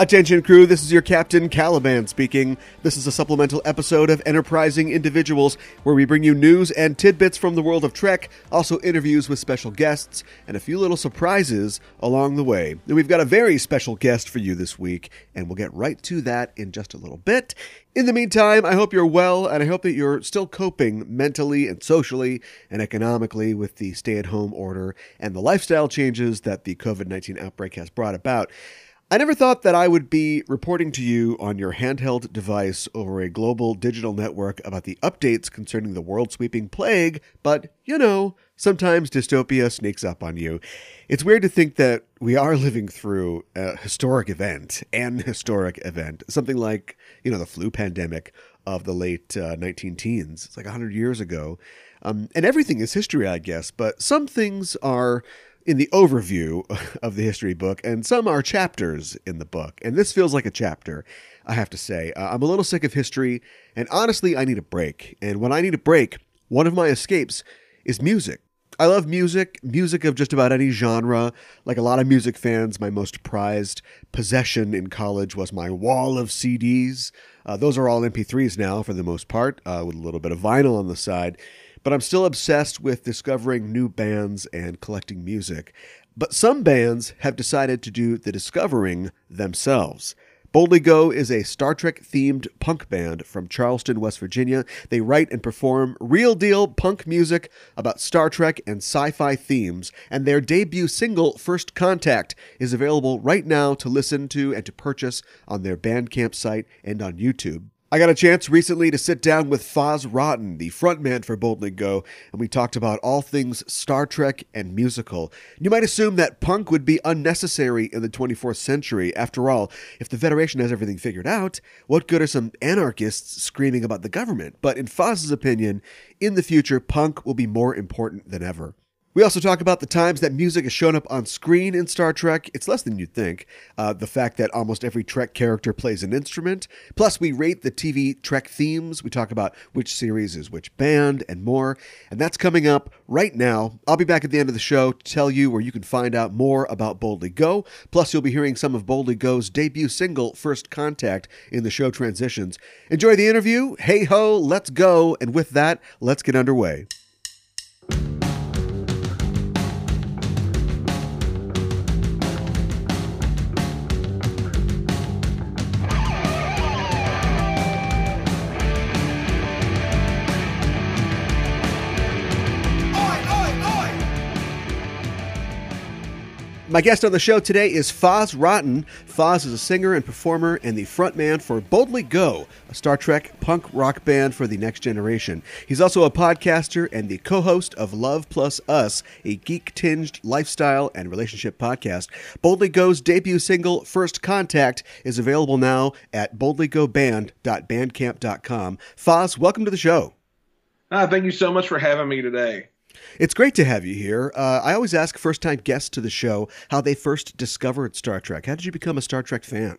Attention, crew, this is your Captain Caliban speaking. This is a supplemental episode of Enterprising Individuals, where we bring you news and tidbits from the world of Trek, also interviews with special guests, and a few little surprises along the way. And we've got a very special guest for you this week, and we'll get right to that in just a little bit. In the meantime, I hope you're well, and I hope that you're still coping mentally and socially and economically with the stay at home order and the lifestyle changes that the COVID 19 outbreak has brought about. I never thought that I would be reporting to you on your handheld device over a global digital network about the updates concerning the world sweeping plague, but you know, sometimes dystopia sneaks up on you. It's weird to think that we are living through a historic event, an historic event, something like, you know, the flu pandemic of the late uh, 19 teens. It's like 100 years ago. Um, and everything is history, I guess, but some things are in the overview of the history book, and some are chapters in the book. And this feels like a chapter, I have to say. Uh, I'm a little sick of history, and honestly, I need a break. And when I need a break, one of my escapes is music. I love music, music of just about any genre. Like a lot of music fans, my most prized possession in college was my wall of CDs. Uh, those are all MP3s now, for the most part, uh, with a little bit of vinyl on the side but I'm still obsessed with discovering new bands and collecting music. But some bands have decided to do the discovering themselves. Boldly Go is a Star Trek themed punk band from Charleston, West Virginia. They write and perform real deal punk music about Star Trek and sci fi themes, and their debut single, First Contact, is available right now to listen to and to purchase on their Bandcamp site and on YouTube. I got a chance recently to sit down with Foz Rotten, the frontman for Boldly Go, and we talked about all things Star Trek and musical. You might assume that punk would be unnecessary in the 24th century. After all, if the Federation has everything figured out, what good are some anarchists screaming about the government? But in Foz's opinion, in the future, punk will be more important than ever. We also talk about the times that music has shown up on screen in Star Trek. It's less than you'd think. Uh, the fact that almost every Trek character plays an instrument. Plus, we rate the TV Trek themes. We talk about which series is which band and more. And that's coming up right now. I'll be back at the end of the show to tell you where you can find out more about Boldly Go. Plus, you'll be hearing some of Boldly Go's debut single, First Contact, in the show transitions. Enjoy the interview. Hey ho, let's go. And with that, let's get underway. My guest on the show today is Foz Rotten. Foz is a singer and performer and the frontman for Boldly Go, a Star Trek punk rock band for the next generation. He's also a podcaster and the co host of Love Plus Us, a geek tinged lifestyle and relationship podcast. Boldly Go's debut single, First Contact, is available now at boldlygoband.bandcamp.com. Foz, welcome to the show. Ah, thank you so much for having me today. It's great to have you here. Uh, I always ask first time guests to the show how they first discovered Star Trek. How did you become a Star Trek fan?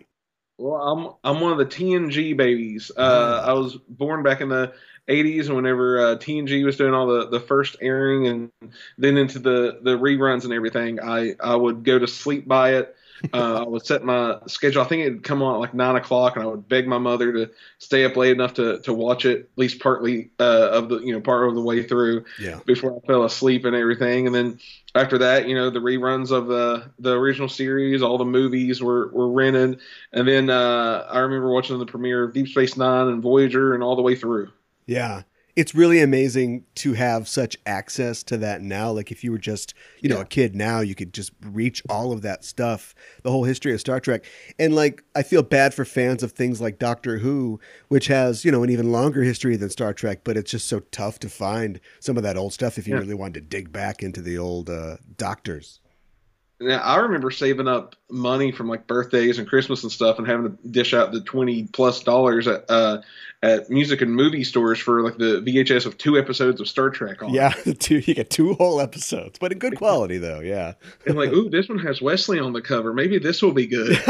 Well, I'm I'm one of the TNG babies. Uh, I was born back in the 80s, and whenever uh, TNG was doing all the, the first airing and then into the, the reruns and everything, I, I would go to sleep by it uh, I would set my schedule. I think it'd come on at like nine o'clock, and I would beg my mother to stay up late enough to, to watch it at least partly uh, of the you know part of the way through yeah. before I fell asleep and everything. And then after that, you know, the reruns of the the original series, all the movies were were rented, and then uh, I remember watching the premiere of Deep Space Nine and Voyager, and all the way through. Yeah, it's really amazing to have such access to that now. Like if you were just, you know, yeah. a kid now, you could just reach all of that stuff, the whole history of Star Trek. And like I feel bad for fans of things like Doctor Who, which has, you know, an even longer history than Star Trek, but it's just so tough to find some of that old stuff if you yeah. really wanted to dig back into the old uh, doctors. Now, I remember saving up money from like birthdays and Christmas and stuff, and having to dish out the twenty plus dollars at uh, at music and movie stores for like the VHS of two episodes of Star Trek. On. Yeah, two you get two whole episodes, but in good quality though. Yeah, and like, ooh, this one has Wesley on the cover. Maybe this will be good.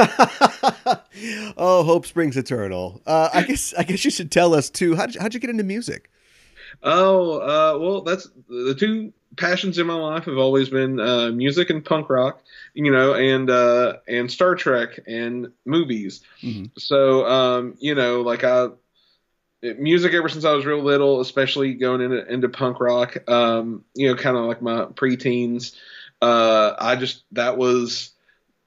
oh, hope springs eternal. Uh, I guess I guess you should tell us too. How'd you, how'd you get into music? Oh, uh, well, that's the two passions in my life have always been uh, music and punk rock, you know, and uh, and Star Trek and movies. Mm-hmm. So, um, you know, like I music ever since I was real little, especially going into into punk rock. Um, you know, kind of like my preteens. Uh, I just that was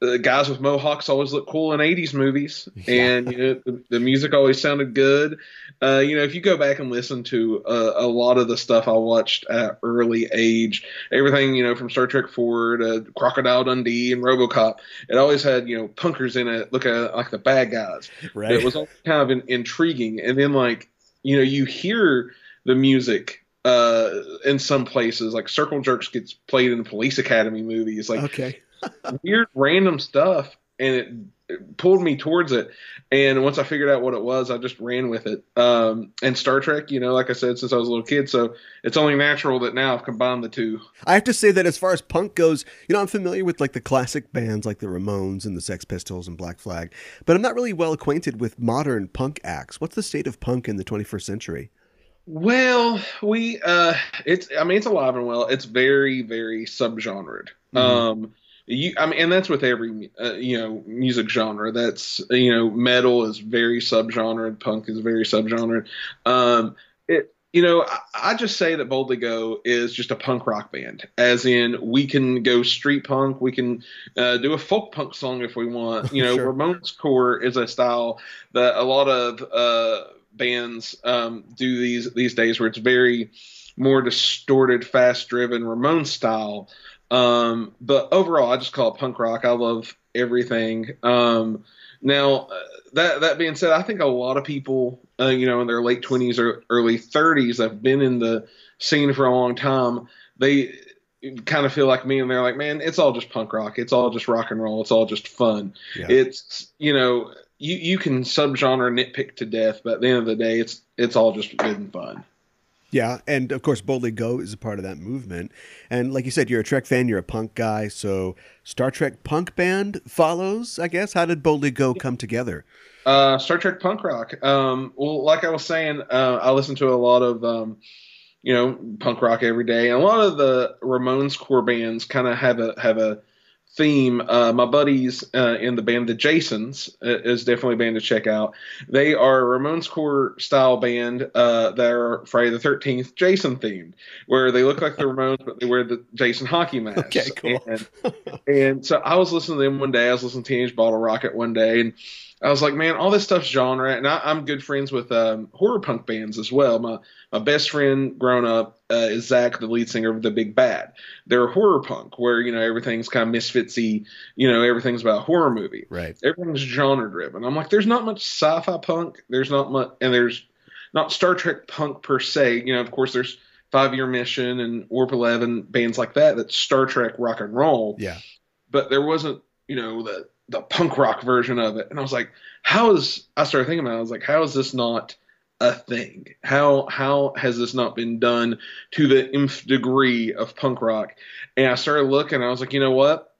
the guys with mohawks always look cool in 80s movies and you know the, the music always sounded good. Uh, you know if you go back and listen to uh, a lot of the stuff i watched at early age everything you know from star trek 4 to crocodile dundee and robocop it always had you know punkers in it looking like the bad guys. Right. It was all kind of in, intriguing. And then like you know you hear the music uh, in some places, like Circle Jerks gets played in Police Academy movies. Like, okay weird random stuff and it, it, pulled me towards it and once i figured out what it was i just ran with it um, and star trek you know like i said since i was a little kid so it's only natural that now i've combined the two i have to say that as far as punk goes you know i'm familiar with like the classic bands like the ramones and the sex pistols and black flag but i'm not really well acquainted with modern punk acts what's the state of punk in the 21st century well, we uh it's I mean it's alive and well. It's very very subgenred. Mm-hmm. Um you, I mean, and that's with every uh, you know music genre. That's you know metal is very subgenre, punk is very subgenre. Um, it you know I, I, just say that Boldly Go is just a punk rock band, as in we can go street punk, we can uh, do a folk punk song if we want. You know, sure. Ramones core is a style that a lot of uh, bands um, do these these days, where it's very more distorted, fast driven Ramones style. Um, but overall, I just call it punk rock. I love everything. Um, now, uh, that that being said, I think a lot of people, uh, you know, in their late twenties or early thirties, have been in the scene for a long time. They kind of feel like me, and they're like, "Man, it's all just punk rock. It's all just rock and roll. It's all just fun. Yeah. It's you know, you you can subgenre nitpick to death, but at the end of the day, it's it's all just good and fun." Yeah, and of course, Boldly Go is a part of that movement. And like you said, you're a Trek fan, you're a punk guy, so Star Trek punk band follows, I guess. How did Boldly Go come together? Uh, Star Trek punk rock. Um, well, like I was saying, uh, I listen to a lot of, um, you know, punk rock every day. And a lot of the Ramones core bands kind of have a have a theme. Uh, my buddies uh, in the band, the Jasons, uh, is definitely a band to check out. They are a Ramones core style band uh, that are Friday the Thirteenth Jason themed, where they look like the Ramones but they wear the Jason hockey mask. Okay, cool. And, and so I was listening to them one day. I was listening to Teenage Bottle Rocket one day, and I was like, man, all this stuff's genre, and I, am good friends with um, horror punk bands as well. My my best friend growing up uh, is Zach, the lead singer of the Big Bad. They're horror punk, where you know everything's kind of misfitsy. You know, everything's about horror movie. Right. Everything's genre driven. I'm like, there's not much sci-fi punk. There's not much, and there's not Star Trek punk per se. You know, of course, there's Five Year Mission and Warp Eleven bands like that. That's Star Trek rock and roll. Yeah. But there wasn't, you know, the the punk rock version of it. And I was like, how is I started thinking about it, I was like, how is this not a thing? How how has this not been done to the nth degree of punk rock? And I started looking, I was like, you know what?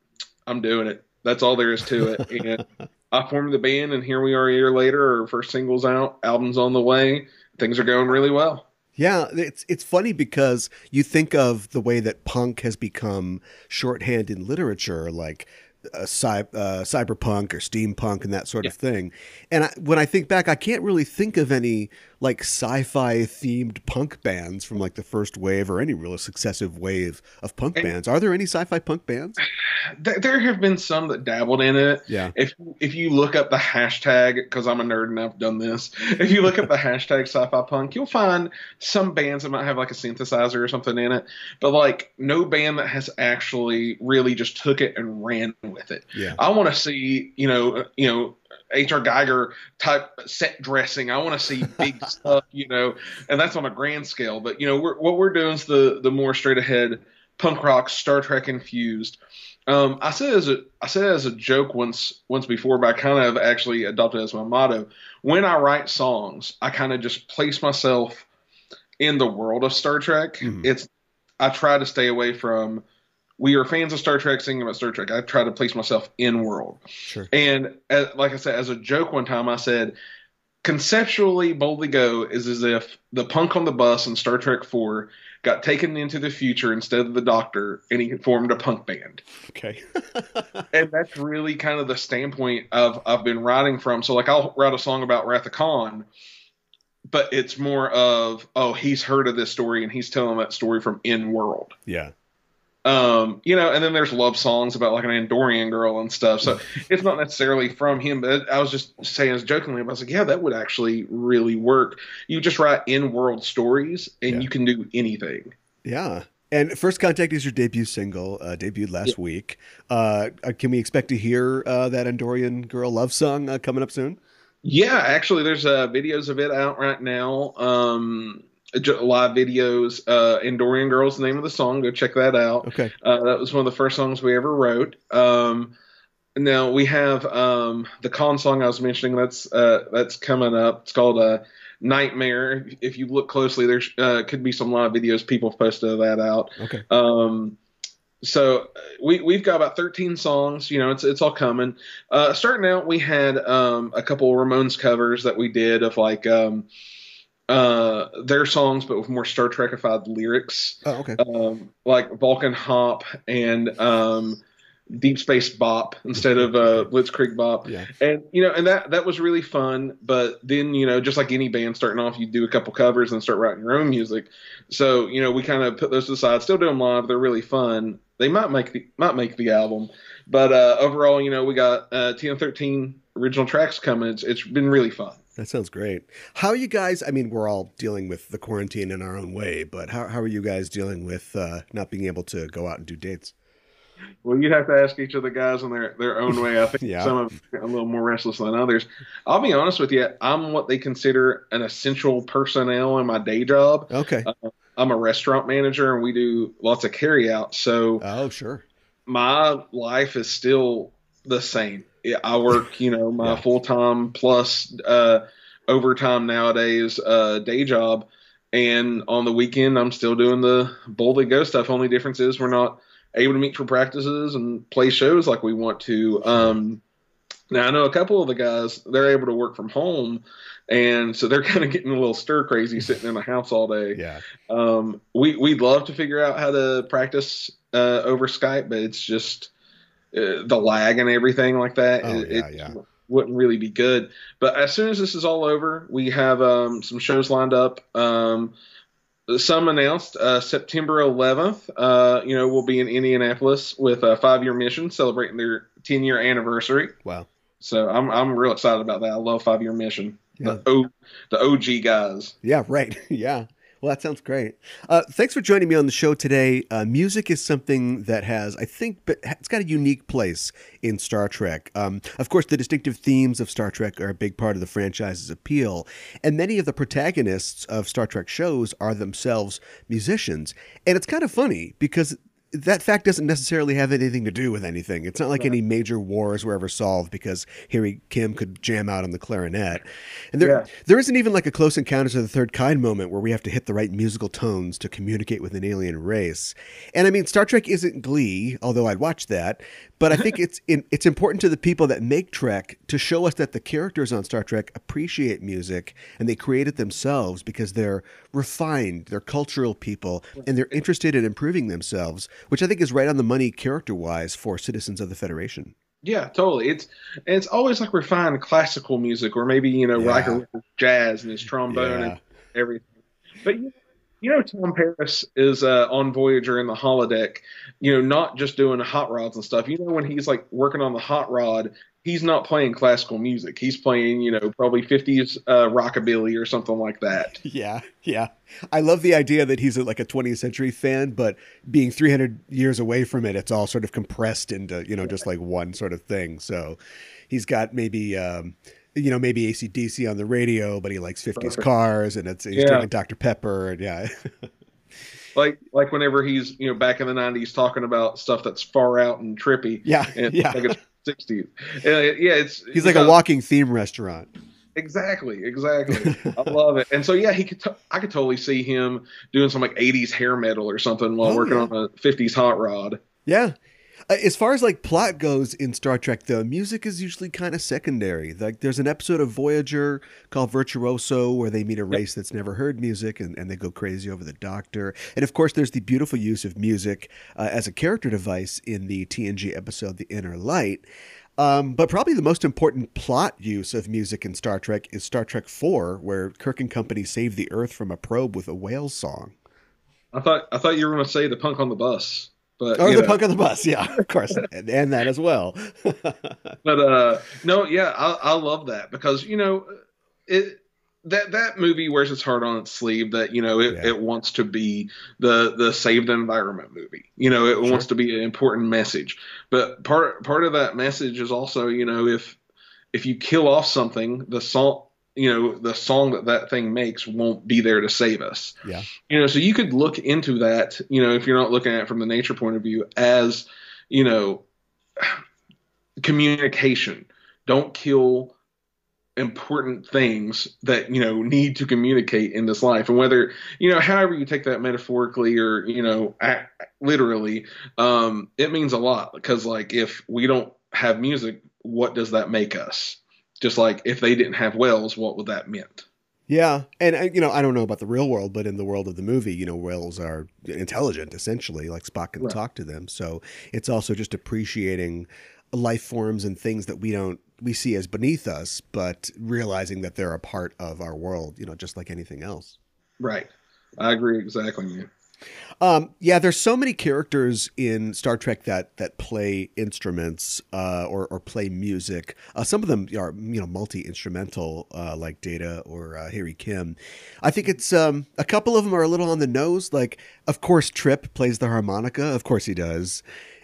I'm doing it. That's all there is to it. and I formed the band and here we are a year later, our first single's out, album's on the way. Things are going really well. Yeah, it's it's funny because you think of the way that punk has become shorthand in literature, like uh, cy- uh, cyberpunk or steampunk and that sort yeah. of thing. And I, when I think back, I can't really think of any like sci-fi themed punk bands from like the first wave or any real successive wave of punk and bands. Are there any sci-fi punk bands? There have been some that dabbled in it. Yeah. If if you look up the hashtag, because I'm a nerd and I've done this, if you look up the hashtag sci-fi punk, you'll find some bands that might have like a synthesizer or something in it, but like no band that has actually really just took it and ran with it. Yeah. I want to see, you know, you know H.R. Geiger type set dressing. I want to see big stuff, you know, and that's on a grand scale. But you know, we're, what we're doing is the the more straight ahead punk rock, Star Trek infused. Um, I said as a I said as a joke once once before, but I kind of actually adopted as my motto. When I write songs, I kind of just place myself in the world of Star Trek. Mm-hmm. It's I try to stay away from we are fans of Star Trek, singing about Star Trek. I try to place myself in world. Sure. And as, like I said, as a joke one time, I said, conceptually, Boldly Go is as if the punk on the bus in Star Trek Four got taken into the future instead of the Doctor, and he formed a punk band. Okay. and that's really kind of the standpoint of I've been writing from. So like I'll write a song about Wrath of Khan, but it's more of oh he's heard of this story and he's telling that story from in world. Yeah. Um, you know, and then there's love songs about like an Andorian girl and stuff. So it's not necessarily from him, but I was just saying as jokingly, I was like, yeah, that would actually really work. You just write in world stories and Yeah. you can do anything. Yeah. And First Contact is your debut single, uh, debuted last week. Uh, uh, can we expect to hear uh, that Andorian Girl love song uh, coming up soon? Yeah, actually, there's uh, videos of it out right now. Um, live videos. Uh, Andorian Girl's the name of the song. Go check that out. Okay. Uh, that was one of the first songs we ever wrote. Um, now we have um, the con song I was mentioning. That's uh, that's coming up. It's called uh, Nightmare. If you look closely, there uh, could be some live videos. People have posted that out. Okay. Um, so uh, we we've got about 13 songs. You know, it's it's all coming. Uh, starting out, we had um, a couple of Ramones covers that we did of like um, uh, their songs, but with more Star Trekified lyrics, Oh, okay. um, like Vulcan Hop and um, Deep Space Bop instead of uh, Blitzkrieg Bop. Yeah. And you know, and that that was really fun. But then you know, just like any band starting off, you do a couple covers and start writing your own music. So you know, we kind of put those to the side. Still do them live. They're really fun. They might make the might make the album, but uh, overall, you know, we got uh, TM13 original tracks coming. It's it's been really fun. That sounds great. How are you guys? I mean, we're all dealing with the quarantine in our own way, but how, how are you guys dealing with uh, not being able to go out and do dates? Well, you'd have to ask each of the guys in their, their own way. I think Yeah. some of a little more restless than others. I'll be honest with you. I'm what they consider an essential personnel in my day job. Okay. I'm a restaurant manager and we do lots of carry out. So Oh, sure. my life is still the same. Yeah, I work, you know, my Yeah. full time plus uh, overtime nowadays uh, day job, and on the weekend I'm still doing the boldly go stuff. Only difference is we're not able to meet for practices and play shows like we want to. Um, now I know a couple of the guys they're able to work from home, and so they're kind of getting a little stir crazy sitting in the house all day. Yeah. Um, we we'd love to figure out how to practice uh, over Skype, but it's just uh, the lag and everything like that. Oh, it, yeah, it yeah. wouldn't really be good. But as soon as this is all over, we have um, some shows lined up. Um, some announced uh, September 11th. Uh, you know, we'll be in Indianapolis with a five-year mission celebrating their 10-year anniversary. Wow. So I'm I'm real excited about that. I love five-year mission. Yeah. The O the OG guys. Yeah, right. yeah. Well, that sounds great. Uh, thanks for joining me on the show today. Uh, music is something that has, I think, it's got a unique place in Star Trek. Um, of course, the distinctive themes of Star Trek are a big part of the franchise's appeal, and many of the protagonists of Star Trek shows are themselves musicians. And it's kind of funny because that fact doesn't necessarily have anything to do with anything. It's not like any major wars were ever solved because Harry Kim could jam out on the clarinet. And there, Yeah. there isn't even like a close encounters of the third kind moment where we have to hit the right musical tones to communicate with an alien race. And I mean, Star Trek isn't Glee, although I'd watch that. But I think it's in, it's important to the people that make Trek to show us that the characters on Star Trek appreciate music and they create it themselves because they're refined, they're cultural people, and they're interested in improving themselves, which I think is right on the money character wise for citizens of the Federation. Yeah, totally. It's and it's always like refined classical music, or maybe you know Yeah. With jazz and his trombone Yeah. and everything. But you, you know, Tom Paris is uh, on Voyager in the holodeck. You know, not just doing hot rods and stuff. You know, when he's like working on the hot rod, he's not playing classical music. He's playing, you know, probably fifties uh, rockabilly or something like that. Yeah, yeah. I love the idea that he's like a 20th century fan, but being 300 years away from it, it's all sort of compressed into, you know, just like one sort of thing. So he's got maybe, um, you know, maybe ACDC on the radio, but he likes 50s Perfect. cars and it's, he's Yeah. drinking Dr. Pepper. And yeah. Like like whenever he's you know back in the nineties talking about stuff that's far out and trippy. Yeah, and yeah. like it's sixties. Yeah, it's he's like a uh, walking theme restaurant. Exactly, exactly. I love it. And so yeah, he could. T- I could totally see him doing some like '80s hair metal or something while Oh, working yeah. on a '50s hot rod. Yeah. Uh, as far as like plot goes in Star Trek, though, music is usually kind of secondary. Like there's an episode of Voyager called Virtuoso where they meet a race that's never heard music and, and they go crazy over the Doctor. And of course, there's the beautiful use of music uh, as a character device in the TNG episode The Inner Light. Um, but probably the most important plot use of music in Star Trek is Star Trek IV, where Kirk and company save the Earth from a probe with a whale song. I thought I thought you were going to say the punk on the bus. But, or the know. punk on the bus, yeah, of course, and, and that as well. but uh, no, yeah, I, I love that because you know it that that movie wears its heart on its sleeve that you know it, yeah. it wants to be the the saved environment movie you know it sure. wants to be an important message but part part of that message is also you know if if you kill off something the song you know the song that that thing makes won't be there to save us. Yeah. You know so you could look into that you know if you're not looking at it from the nature point of view as you know communication. Don't kill important things that you know need to communicate in this life. And whether you know however you take that metaphorically or you know literally um it means a lot. Because like if we don't have music what does that make us just like if they didn't have whales, what would that meant? Yeah, and uh, you know, I don't know about the real world, but in the world of the movie, you know, whales are intelligent, essentially, like Spock can right. talk to them. So it's also just appreciating life forms and things that we don't we see as beneath us, but realizing that they're a part of our world, you know, just like anything else. Right. I agree exactly, man. Um, yeah, there's so many characters in Star Trek that that play instruments uh, or or play music. Uh, some of them are you know multi instrumental, uh, like Data or uh, Harry Kim. I think it's um, a couple of them are a little on the nose. Like, of course, Trip plays the harmonica. Of course, he does,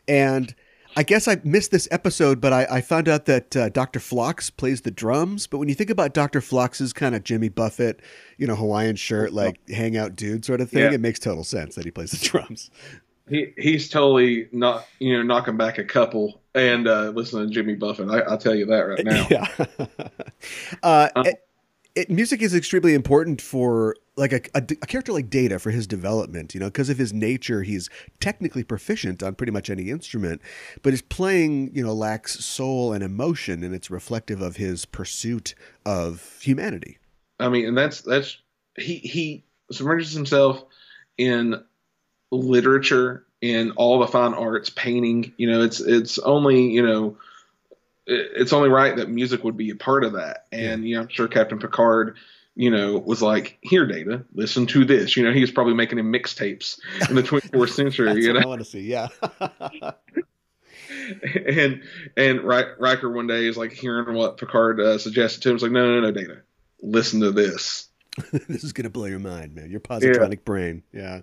and I guess I missed this episode, but I, I found out that uh, Dr. Phlox plays the drums. But when you think about Dr. Phlox's kind of Jimmy Buffett, you know, Hawaiian shirt, like hangout dude sort of thing, yeah. it makes total sense that he plays the drums. He he's totally not you know knocking back a couple and uh, listening to Jimmy Buffett. I, will tell you that right now. Yeah. uh, um, it, it, music is extremely important for like a, a, a, character like Data for his development, you know, because of his nature, he's technically proficient on pretty much any instrument, but his playing, you know, lacks soul and emotion, and it's reflective of his pursuit of humanity. I mean, and that's that's he he submerges himself in literature, in all the fine arts, painting. You know, it's it's only you know it's only right that music would be a part of that. And yeah. you know, I'm sure Captain Picard you know, was like, "Here, Data, listen to this." You know, he was probably making him mixtapes in the 24th century. you know, I want to see, yeah. and and Riker one day is like hearing what Picard uh, suggested to him. He's like, "No, no, no, Data, listen to this. this is gonna blow your mind, man. Your positronic yeah. brain, yeah."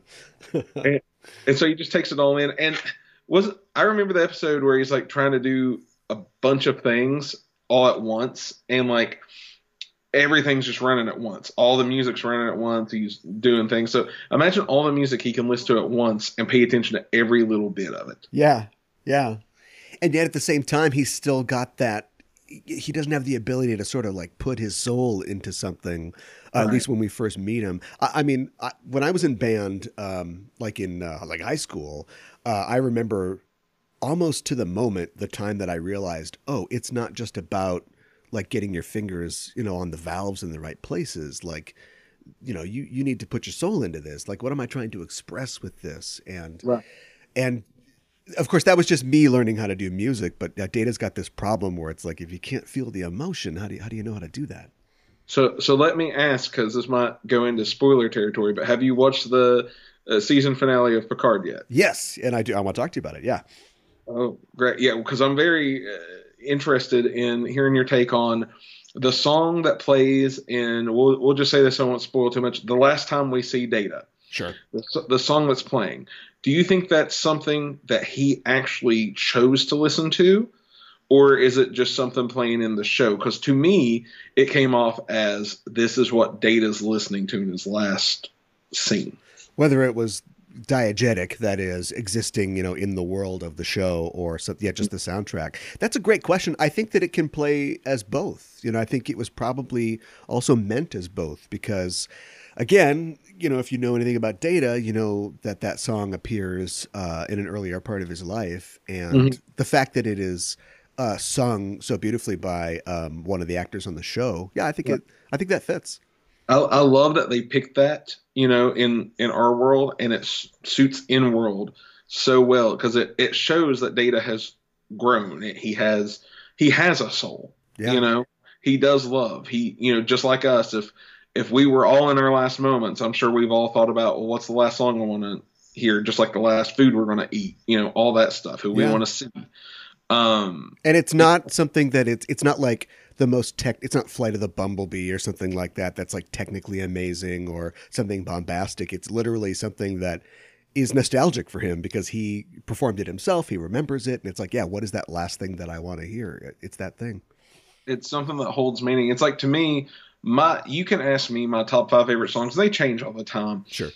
and, and so he just takes it all in. And was I remember the episode where he's like trying to do a bunch of things all at once, and like everything's just running at once. All the music's running at once. He's doing things. So imagine all the music he can listen to at once and pay attention to every little bit of it. Yeah, yeah. And yet at the same time, he's still got that. He doesn't have the ability to sort of like put his soul into something. Uh, right. At least when we first meet him. I, I mean, I, when I was in band, um, like in uh, like high school, uh, I remember almost to the moment the time that I realized, oh, it's not just about like getting your fingers, you know, on the valves in the right places. Like, you know, you you need to put your soul into this. Like, what am I trying to express with this? And right. and of course, that was just me learning how to do music. But Data's got this problem where it's like, if you can't feel the emotion, how do you, how do you know how to do that? So so let me ask, because this might go into spoiler territory. But have you watched the uh, season finale of Picard yet? Yes, and I do. I want to talk to you about it. Yeah. Oh, great! Yeah, because I'm very. Uh, interested in hearing your take on the song that plays in. We'll, we'll just say this. I won't spoil too much. The last time we see Data. Sure. The, the song that's playing. Do you think that's something that he actually chose to listen to? or is it just something playing in the show? Because to me, it came off as this is what Data's listening to in his last scene. Whether it was diegetic that is existing, you know, in the world of the show or so, yeah, just the soundtrack? That's a great question. I think that it can play as both. You know, I think it was probably also meant as both because, again, you know, if you know anything about Data, you know that that song appears uh, in an earlier part of his life, and mm-hmm. the fact that it is uh, sung so beautifully by um, one of the actors on the show, yeah, I think yeah. it. I think that fits. I, I, love that they picked that, you know, in in our world, and it suits in world so well because it it shows that Data has grown. He has he has a soul. Yeah. You know, he does love. He you know just like us. If if we were all in our last moments, I'm sure we've all thought about, well, what's the last song I want to hear? Just like the last food we're going to eat. You know, all that stuff. Who we want to see. Um, and it's not something that it's it's not like the most tech. It's not Flight of the Bumblebee or something like that. That's like technically amazing or something bombastic. It's literally something that is nostalgic for him because he performed it himself. He remembers it, and it's like, yeah, what is that last thing that I want to hear? It's that thing. It's something that holds meaning. It's like to me, my you can ask me my top five favorite songs. They change all the time. Sure.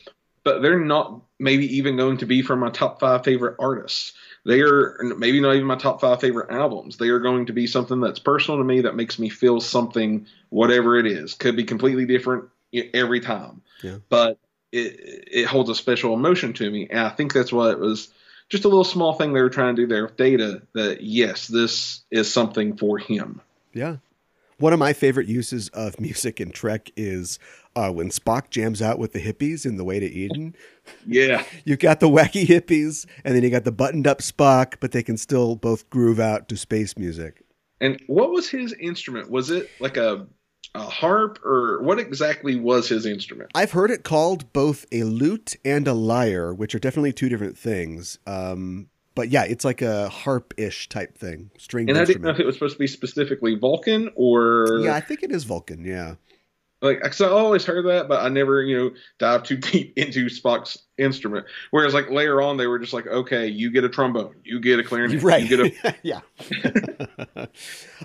But they're not maybe even going to be from my top five favorite artists. They are maybe not even my top five favorite albums. They are going to be something that's personal to me that makes me feel something, whatever it is. Could be completely different every time. Yeah. But it it holds a special emotion to me. And I think that's what it was just a little small thing they were trying to do there with data that yes, this is something for him. Yeah. One of my favorite uses of music in Trek is uh, when Spock jams out with the hippies in The Way to Eden. Yeah. you got the wacky hippies, and then you got the buttoned up Spock, but they can still both groove out to space music. And what was his instrument? Was it like a a harp or what exactly was his instrument? I've heard it called both a lute and a lyre, which are definitely two different things. Um, but yeah, it's like a harp-ish type thing, stringed. And instrument. I didn't know if it was supposed to be specifically Vulcan or. Yeah, I think it is Vulcan. Yeah. Like, cause I always heard that, but I never, you know, dived too deep into Spock's instrument. Whereas, like later on, they were just like, okay, you get a trombone, you get a clarinet, right? You get a yeah.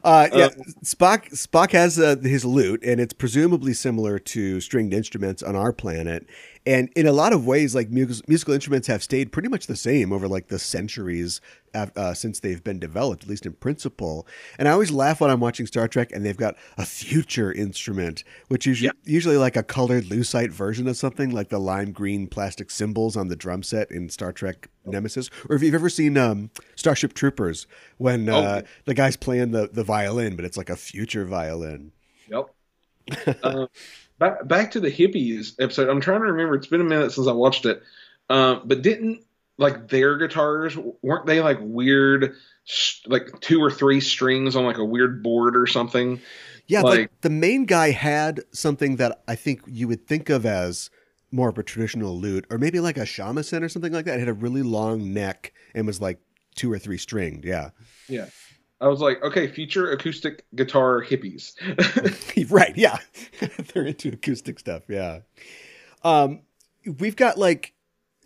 uh, yeah, uh, Spock Spock has uh, his lute, and it's presumably similar to stringed instruments on our planet. And in a lot of ways, like musical instruments have stayed pretty much the same over like the centuries uh, since they've been developed, at least in principle. And I always laugh when I'm watching Star Trek and they've got a future instrument, which is yeah. usually like a colored lucite version of something, like the lime green plastic symbols on the drum set in Star Trek Nemesis. Or if you've ever seen um, Starship Troopers, when uh, oh. the guy's playing the, the violin, but it's like a future violin. Yep. uh, back back to the hippies episode. I'm trying to remember. It's been a minute since I watched it. Uh, but didn't like their guitars weren't they like weird, like two or three strings on like a weird board or something? Yeah, like the main guy had something that I think you would think of as more of a traditional lute, or maybe like a shamisen or something like that. It had a really long neck and was like two or three stringed. Yeah. Yeah. I was like, okay, future acoustic guitar hippies. right. Yeah. They're into acoustic stuff. Yeah. Um, we've got like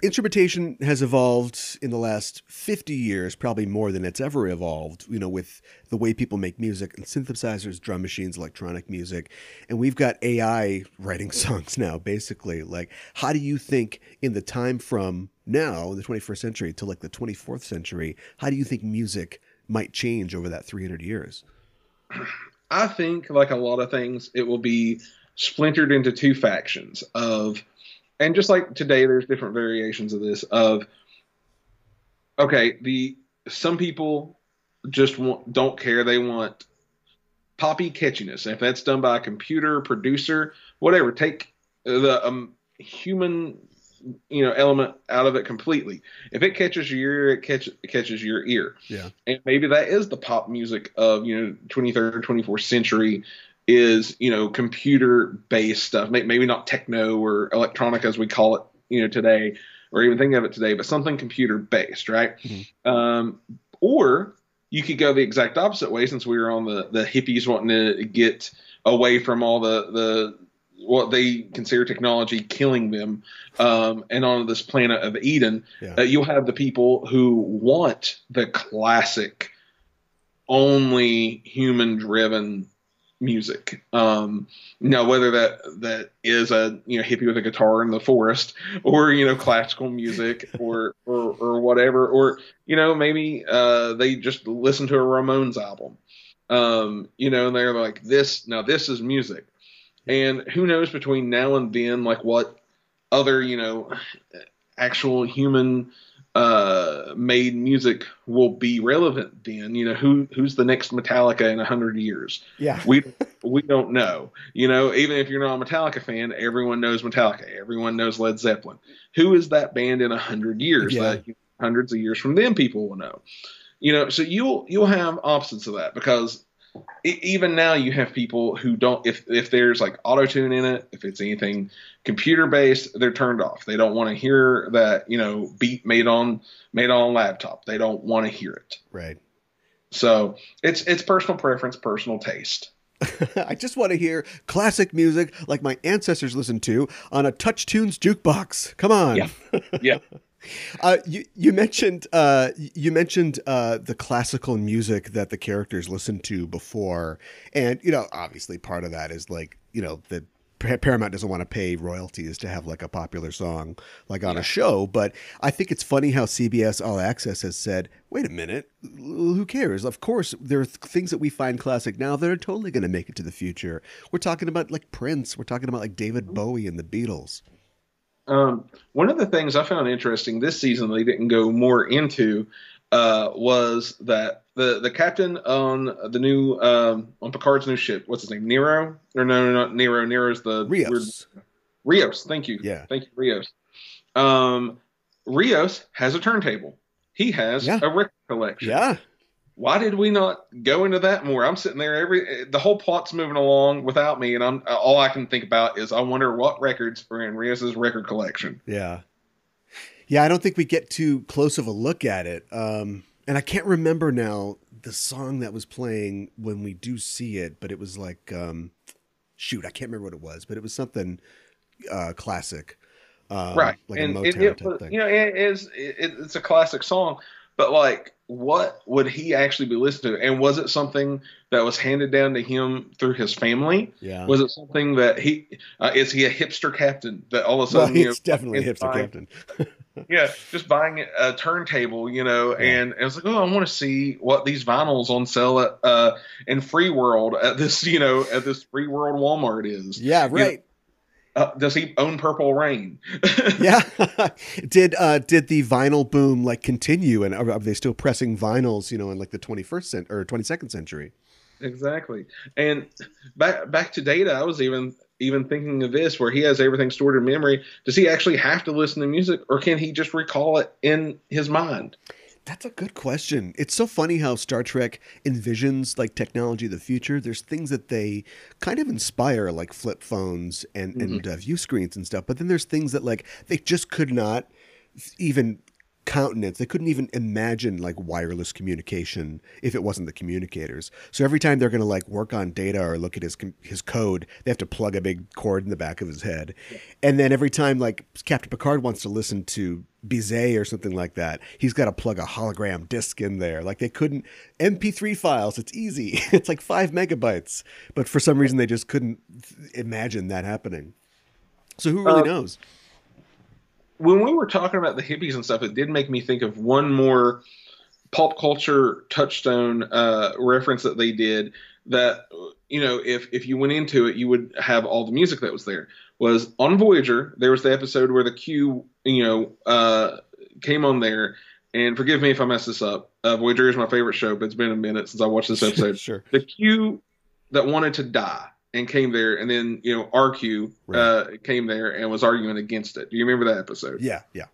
instrumentation has evolved in the last 50 years, probably more than it's ever evolved, you know, with the way people make music and synthesizers, drum machines, electronic music. And we've got AI writing songs now, basically. Like, how do you think in the time from now, the 21st century, to like the 24th century, how do you think music might change over that 300 years? I think, like a lot of things, it will be splintered into two factions of, and just like today, there's different variations of this of, okay, the some people just want, don't care. They want poppy catchiness. And if that's done by a computer producer, whatever, take the um, human you know element out of it completely. If it catches your ear, it, catch, it catches your ear. Yeah, and maybe that is the pop music of you know 23rd or 24th century is you know computer based stuff. Maybe not techno or electronic as we call it you know today, or even think of it today, but something computer based, right? Mm-hmm. Um, or you could go the exact opposite way since we were on the the hippies wanting to get away from all the the what they consider technology killing them, um, and on this planet of Eden, yeah. uh, you'll have the people who want the classic, only human-driven music. Um, now, whether that that is a you know hippie with a guitar in the forest, or you know classical music, or or, or whatever, or you know maybe uh, they just listen to a Ramones album, um, you know, and they're like this. Now this is music, and who knows between now and then, like what other you know actual human uh, made music will be relevant then. You know, who who's the next Metallica in a hundred years? Yeah, we we don't know. You know, even if you're not a Metallica fan, everyone knows Metallica. Everyone knows Led Zeppelin. Who is that band in a hundred years? Yeah. That hundreds of years from then, people will know. You know, so you'll you'll have opposites of that because even now you have people who don't if if there's like auto tune in it if it's anything computer based they're turned off they don't want to hear that you know beat made on made on a laptop they don't want to hear it right. so it's it's personal preference personal taste I just want to hear classic music like my ancestors listened to on a Touch Tunes jukebox. Come on. Yeah. yeah Uh, you you mentioned uh, you mentioned uh, the classical music that the characters listened to before, and you know obviously part of that is like you know the Paramount doesn't want to pay royalties to have like a popular song like on a show, but I think it's funny how CBS All Access has said, "Wait a minute, who cares? Of course, there are things that we find classic now that are totally going to make it to the future. We're talking about like Prince, we're talking about like David Bowie and the Beatles." Um, one of the things I found interesting this season they didn't go more into uh, was that the the captain on the new um, on Picard's new ship, what's his name, Nero? Or no, no, not Nero. Nero's the Rios. weird- Rios. Thank you. Yeah. Thank you, Rios. Um, Rios has a turntable. He has Yeah. a record collection. Yeah, Why did we not go into that more? I'm sitting there every the whole plot's moving along without me, and I'm all I can think about is I wonder what records are in Rios's record collection. Yeah. Yeah, I don't think we get too close of a look at it. Um, and I can't remember now the song that was playing when we do see it, but it was like, um, shoot, I can't remember what it was, but it was something uh, classic. Um, right Like and a it, Motown it, type was- thing. you know it is it, it's a classic song but like what would he actually be listening to and was it something that was handed down to him through his family yeah. was it something that he uh, is he a hipster captain that all of a well, sudden you know, definitely a hipster buying- captain. yeah just buying a turntable you know Yeah. and it was like oh i want to see what these vinyls on sale at uh in free world at this you know at this free world walmart is Yeah, You know, right. Uh, does he own purple rain yeah. did uh did the vinyl boom like continue and are, are they still pressing vinyls, you know, in like the 21st cent or 22nd century? Exactly. And back back to data, I was even even thinking of this where he has everything stored in memory. Does he actually have to listen to music or can he just recall it in his mind? That's a good question. It's so funny how Star Trek envisions like technology of the future. There's things that they kind of inspire, like flip phones and and uh, view screens and stuff. But then there's things that like they just could not even countenance. They couldn't even imagine like wireless communication if it wasn't the communicators. So every time they're going to like work on data or look at his his code, they have to plug a big cord in the back of his head. And then every time like Captain Picard wants to listen to Bizet or something like that, he's got to plug a hologram disc in there. Like they couldn't MP3 files. It's easy. It's like five megabytes. But for some reason, they just couldn't imagine that happening. So who really Uh, knows? When we were talking about the hippies and stuff, it did make me think of one more pop culture touchstone uh, reference that they did that you know if if you went into it you would have all the music that was there. Was on Voyager there was the episode where the Q you know uh, came on there. And forgive me if I mess this up. Uh, Voyager is my favorite show but it's been a minute since I watched this episode. Sure. the Q that wanted to die and came there and then you know RQ uh, came there and was arguing against it do you remember that episode Yeah, yeah,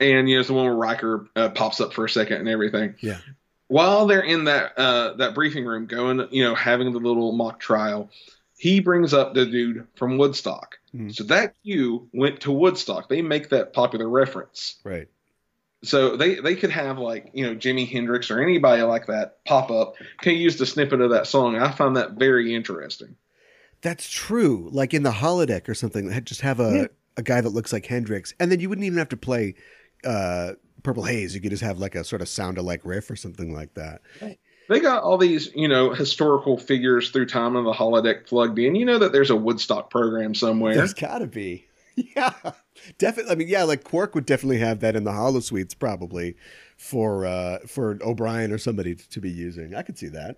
and you know it's the one where Riker uh, pops up for a second and everything. Yeah. While they're in that uh, that briefing room, going, you know, having the little mock trial, he brings up the dude from Woodstock. Mhm. So that Q went to Woodstock. They make that popular reference. right. So they they could have like you know Jimi Hendrix or anybody like that pop up. Can use the snippet of that song. I find that very interesting. That's true. Like in the holodeck or something, just have a, Yeah. a guy that looks like Hendrix, and then you wouldn't even have to play uh, Purple Haze. You could just have like a sort of sound alike riff or something like that. Right. they got all these, you know, historical figures through time of the holodeck plugged in. You know that there's a Woodstock program somewhere. There's got to be. Yeah, definitely. I mean, yeah, like Quark would definitely have that in the holosuites probably for uh for O'Brien or somebody to be using. I could see that.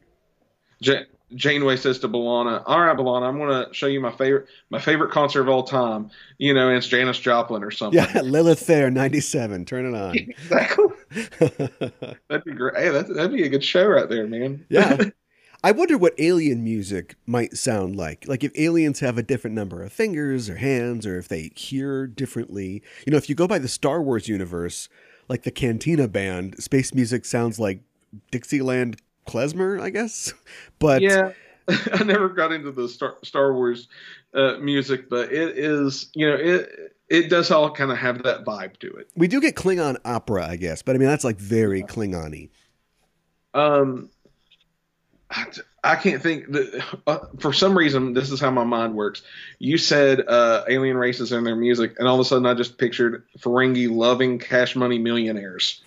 J- Janeway says to B'Elanna, "All right, B'Elanna, I'm going to show you my favorite my favorite concert of all time. You know, it's Janis Joplin or something." Yeah, Lilith Fair, '97. Turn it on. exactly. that'd be great. Hey, that'd, that'd be a good show right there, man. yeah. I wonder what alien music might sound like. Like if aliens have a different number of fingers or hands, or if they hear differently. You know, if you go by the Star Wars universe, like the Cantina band, space music sounds like Dixieland klezmer, I guess. But yeah, I never got into the Star, Star Wars uh, music, but it is, you know, it it does all kind of have that vibe to it. We do get Klingon opera, I guess, but I mean that's like very Klingon-y. Um, I, I can't think that uh, for some reason this is how my mind works. You said uh, alien races and their music, and all of a sudden I just pictured Ferengi loving Cash Money millionaires.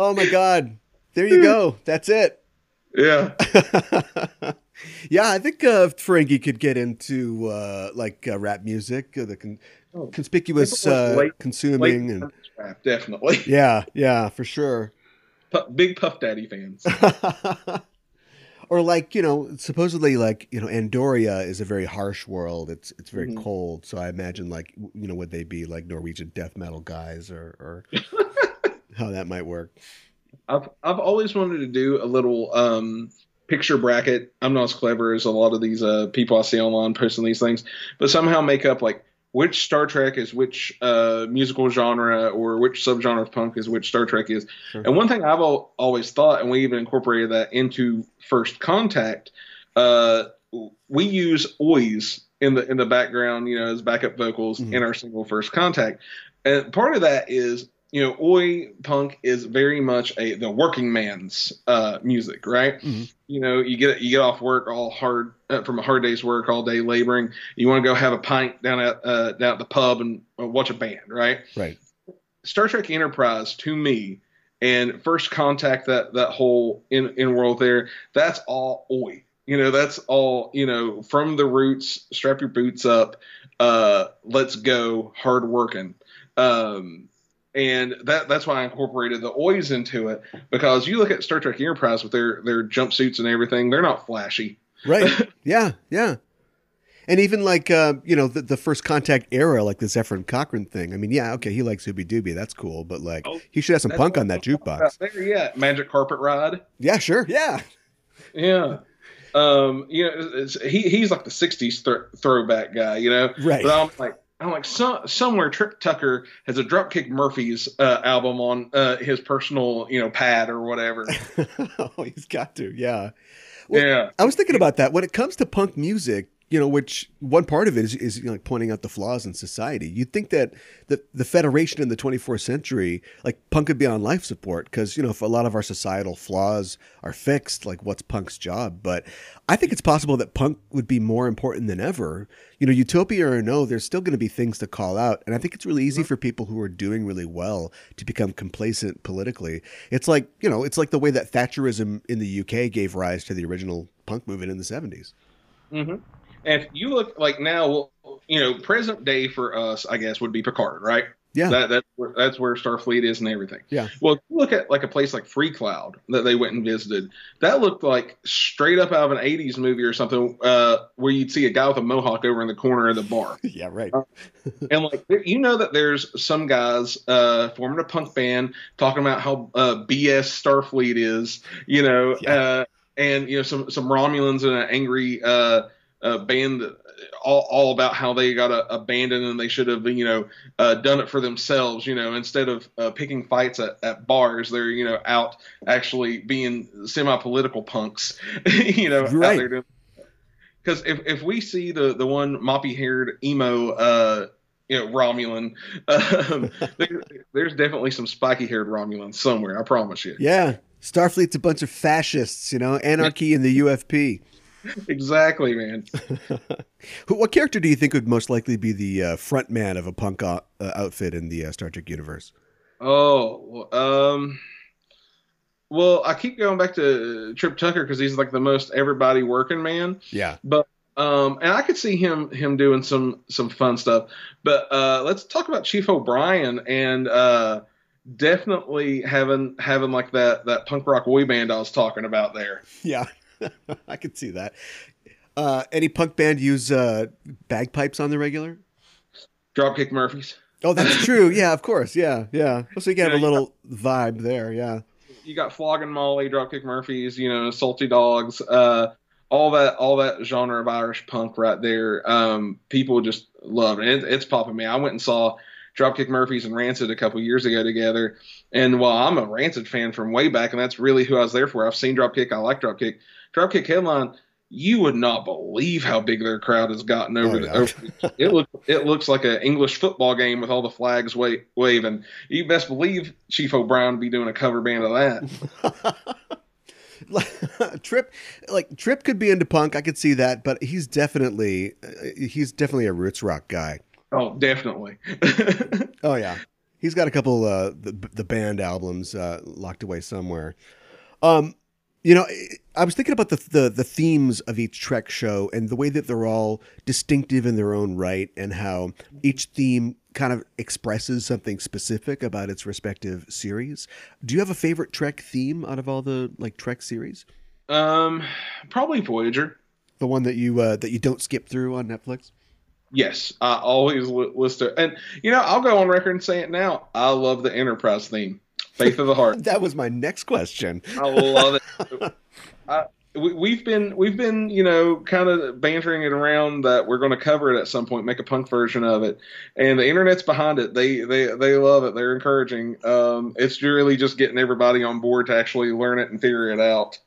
oh my god! There you go. That's it. Yeah. yeah, I think uh, Ferengi could get into uh, like uh, rap music, uh, the con- oh, conspicuous uh, late, consuming, late and rap, definitely. Yeah, yeah, for sure. big Puff Daddy fans. or like you know, supposedly like you know, Andoria is a very harsh world. It's it's very mm-hmm. cold. So I imagine like you know, would they be like Norwegian death metal guys or or how that might work? I've I've always wanted to do a little um, picture bracket. I'm not as clever as a lot of these uh, people I see online posting these things, but somehow make up like which Star Trek is which uh, musical genre or which subgenre of punk is which Star Trek is. Sure. And one thing I've al- always thought, and we even incorporated that into First Contact, uh, we use ois in the in the background, you know, as backup vocals mm-hmm. in our single First Contact. And part of that is you know, oi punk is very much a the working man's uh, music, right? Mm-hmm. You know, you get you get off work all hard uh, from a hard day's work, all day laboring. You want to go have a pint down at uh, down at the pub and uh, watch a band, right? Right. Star Trek Enterprise to me and First Contact that that whole in in world there, that's all oi. You know, that's all you know from the roots. Strap your boots up. Uh, let's go hard working. Um, and that that's why I incorporated the ois into it because you look at Star Trek Enterprise with their their jumpsuits and everything, they're not flashy. Right. yeah. Yeah. And even like uh, you know the, the first contact era, like the Zefram Cochrane thing. I mean, yeah, okay, he likes Ooby Dooby, that's cool, but like oh, he should have some punk on that jukebox. There, yeah, Magic Carpet Ride. Yeah, sure, yeah, yeah. Um, you know, he he's like the '60s th- throwback guy, you know. Right. But I'm like, I'm like, so, somewhere Trip Tucker has a Dropkick Murphys uh, album on uh, his personal, you know, pad or whatever. oh, he's got to, yeah. Well, yeah. I was thinking about that. When it comes to punk music, you know, which one part of it is, is you know, like pointing out the flaws in society. You'd think that the, the Federation in the 24th century, like punk could be on life support because, you know, if a lot of our societal flaws are fixed, like what's punk's job? But I think it's possible that punk would be more important than ever. You know, utopia or no, there's still going to be things to call out. And I think it's really easy for people who are doing really well to become complacent politically. It's like, you know, it's like the way that Thatcherism in the UK gave rise to the original punk movement in the 70s. Mm-hmm. And if you look like now, you know, present day for us, I guess, would be Picard, right? Yeah, that, that's where, that's where Starfleet is and everything. Yeah. Well, look at like a place like Freecloud that they went and visited. That looked like straight up out of an '80s movie or something, uh, where you'd see a guy with a mohawk over in the corner of the bar. yeah, right. Uh, and like you know that there's some guys uh, forming a punk band talking about how uh, BS Starfleet is, you know, yeah. Uh, and you know some some Romulans and an angry uh, band all, all about how they got uh, abandoned and they should have you know uh, done it for themselves you know instead of uh, picking fights at, at bars they're you know out actually being semi-political punks you know right. because if, if we see the the one moppy haired emo uh you know Romulan. Um, there, there's definitely some spiky haired Romulans somewhere. I promise you. Yeah, Starfleet's a bunch of fascists. You know, anarchy in the UFP exactly, man. what character do you think would most likely be the uh, front man of a punk uh, outfit in the uh, Star Trek universe? Oh, um, Well, I keep going back to Trip Tucker because he's like the most everybody working man. Yeah. But um, and I could see him him doing some some fun stuff. But uh, let's talk about Chief O'Brien and uh, definitely having having like that that punk rock boy band I was talking about there. Yeah, I could see that. Uh, any punk band use uh, bagpipes on the regular? Dropkick Murphys. Oh, that's true. Yeah, of course. Yeah, yeah. So you can have Yeah, a little vibe there. Yeah. You got Flogging Molly, Dropkick Murphys, you know, Salty Dogs, uh, all that all that genre of Irish punk right there. Um, people just love it. it. It's popping me. I went and saw Dropkick Murphys and Rancid a couple years ago together. And while I'm a Rancid fan from way back, and that's really who I was there for, I've seen Dropkick. I like Dropkick. Dropkick headline. You would not believe how big their crowd has gotten over. Oh, the, over it look it looks like an English football game with all the flags wa- waving. You best believe Chief O'Brien would be doing a cover band of that. Trip, like Trip, could be into punk. I could see that, but he's definitely uh, he's definitely a roots rock guy. Oh, definitely. Oh yeah, he's got a couple uh, the the band albums uh, locked away somewhere. Um, you know, I was thinking about the, the the themes of each Trek show and the way that they're all distinctive in their own right, and how each theme kind of expresses something specific about its respective series. Do you have a favorite Trek theme out of all the like Trek series? um, probably Voyager. The one that you uh, that you don't skip through on Netflix? Yes, I always li- list it, and you know I'll go on record and say it now. I love the Enterprise theme, Faith of the Heart. That was my next question. I love it. I, we, we've been we've been you know kind of bantering it around that we're going to cover it at some point, make a punk version of it, and the internet's behind it. They they they love it. They're encouraging. Um, it's really just getting everybody on board to actually learn it and figure it out.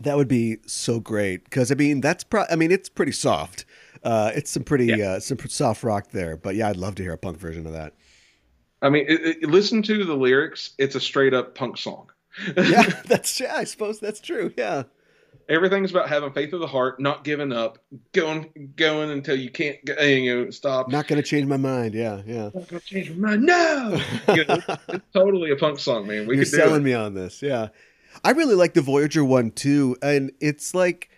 That would be so great because I mean that's pro- I mean it's pretty soft. Uh, it's some pretty uh, some soft rock there, but yeah, I'd love to hear a punk version of that. I mean, it, it, listen to the lyrics. It's a straight up punk song. Yeah, that's yeah, I suppose that's true. Yeah, Everything's about having faith of the heart, not giving up, going going until you can't you know stop. not gonna change my mind. Yeah, yeah. not gonna change my mind. No, you know, it's, it's totally a punk song, man. We You're selling me on this. Yeah, I really like the Voyager one too, and it's like